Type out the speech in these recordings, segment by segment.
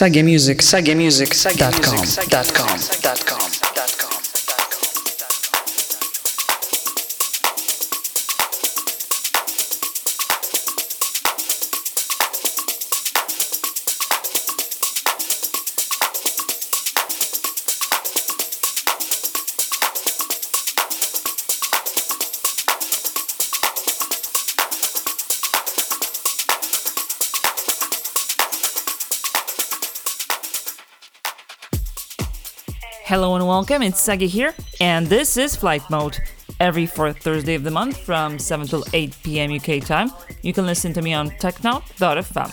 Saga Music, Saga welcome, it's Sagi here, and this is Flight Mode. Every fourth Thursday of the month from 7 till 8 pm UK time, you can listen to me on technout.fm,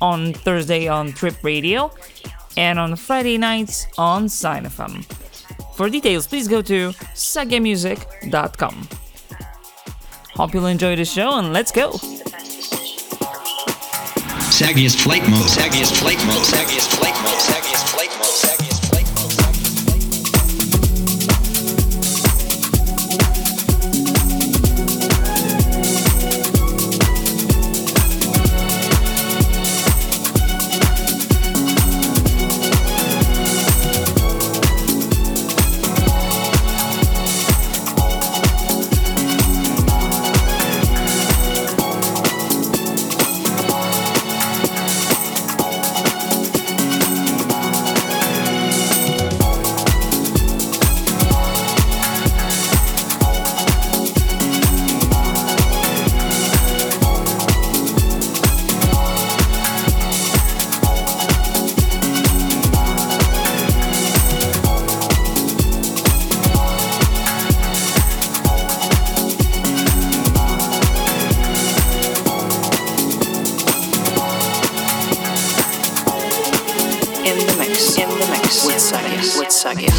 on Thursday on Trip Radio, and on Friday nights on Sign SignFM. For details, please go to sagamusic.com. Hope you'll enjoy the show, and let's go! Saggiest flight mode. Saggiest flight mode. Saggiest flight mode. Saggiest Saga,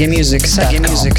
Sagemusic,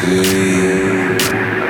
sleep.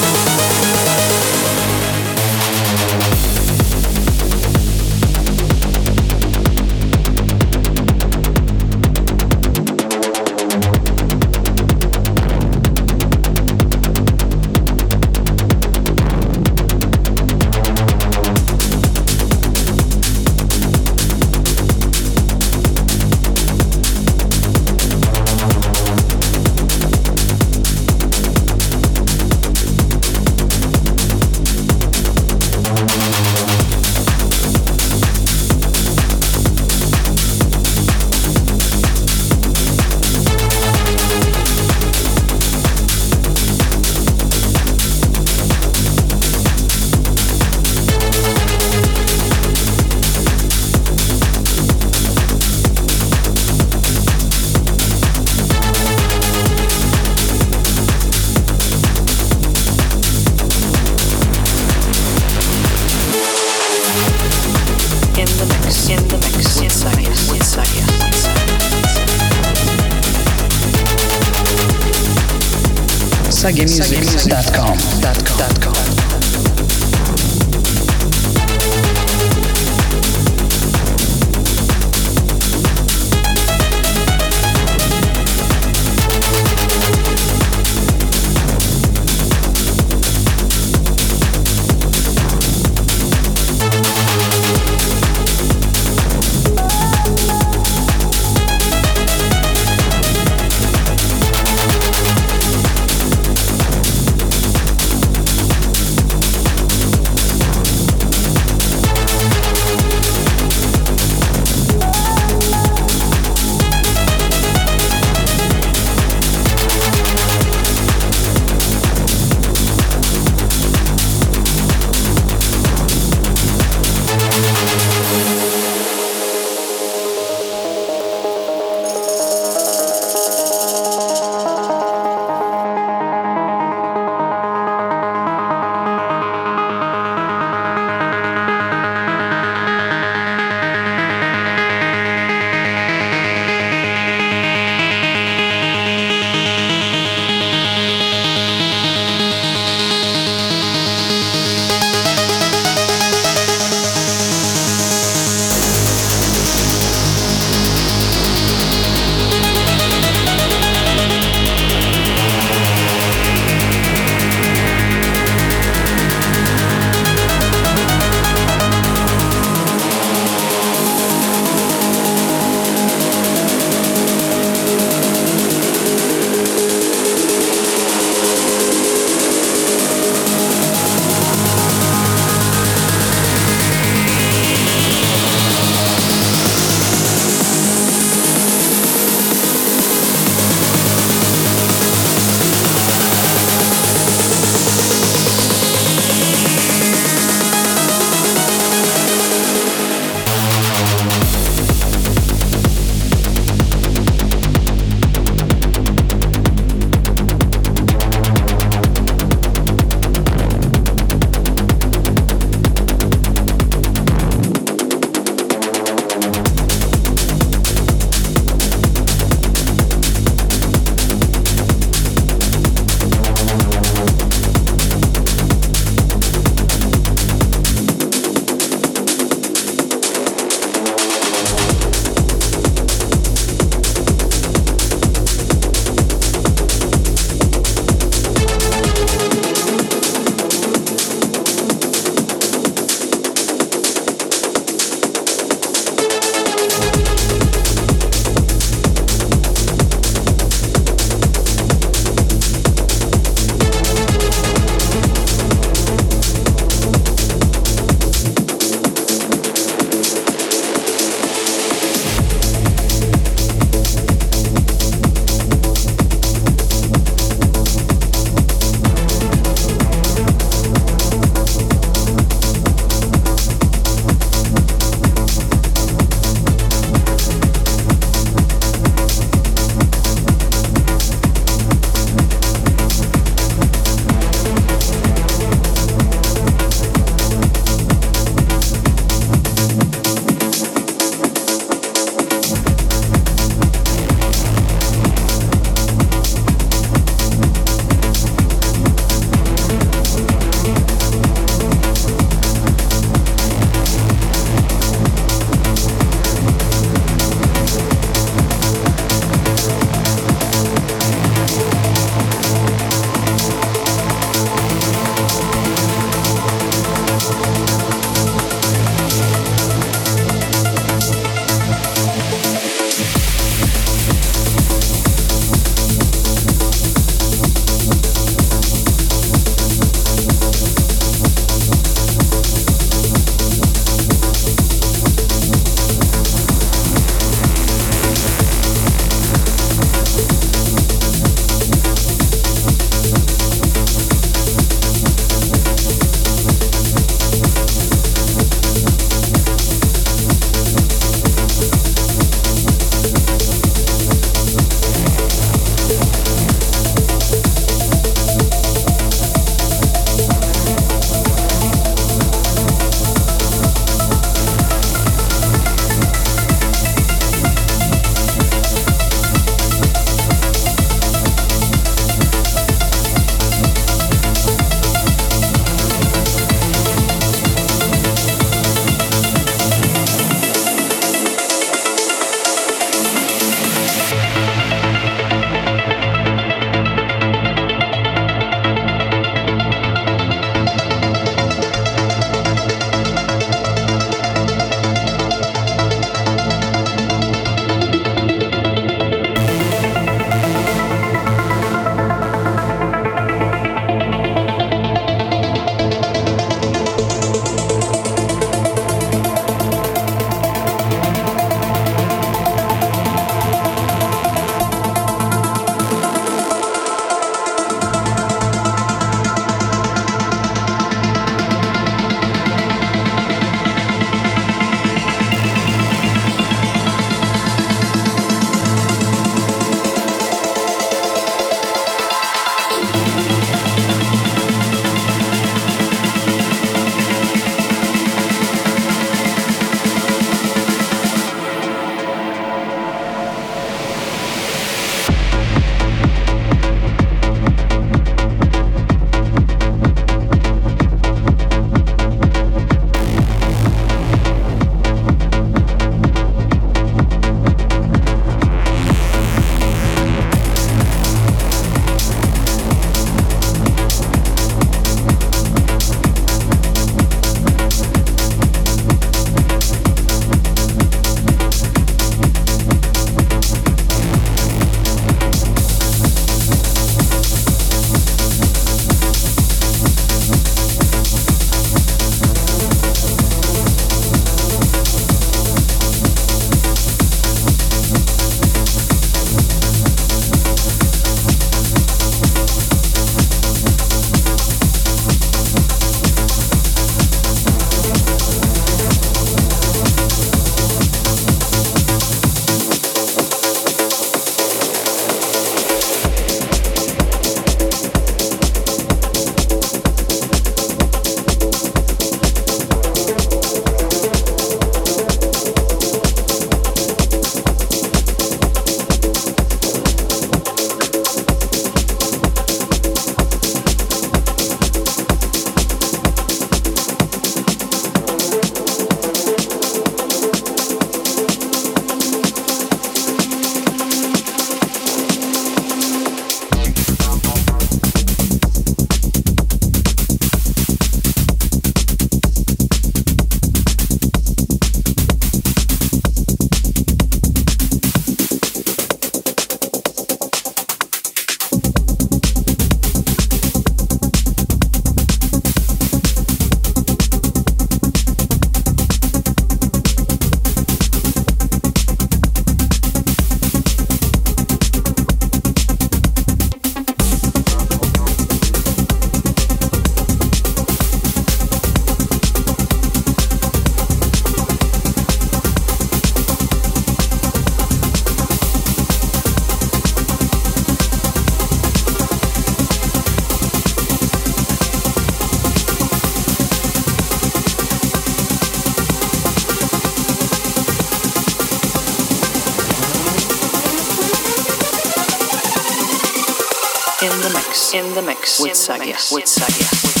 In the mix with Sagia. With Sagia.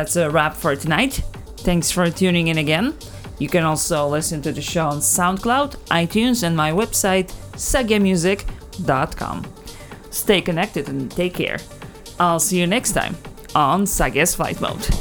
That's a wrap for tonight. Thanks for tuning in again. You can also listen to the show on SoundCloud, iTunes, and my website, sagemusic.com. Stay connected and take care. I'll see you next time on Sagia's Flight Mode.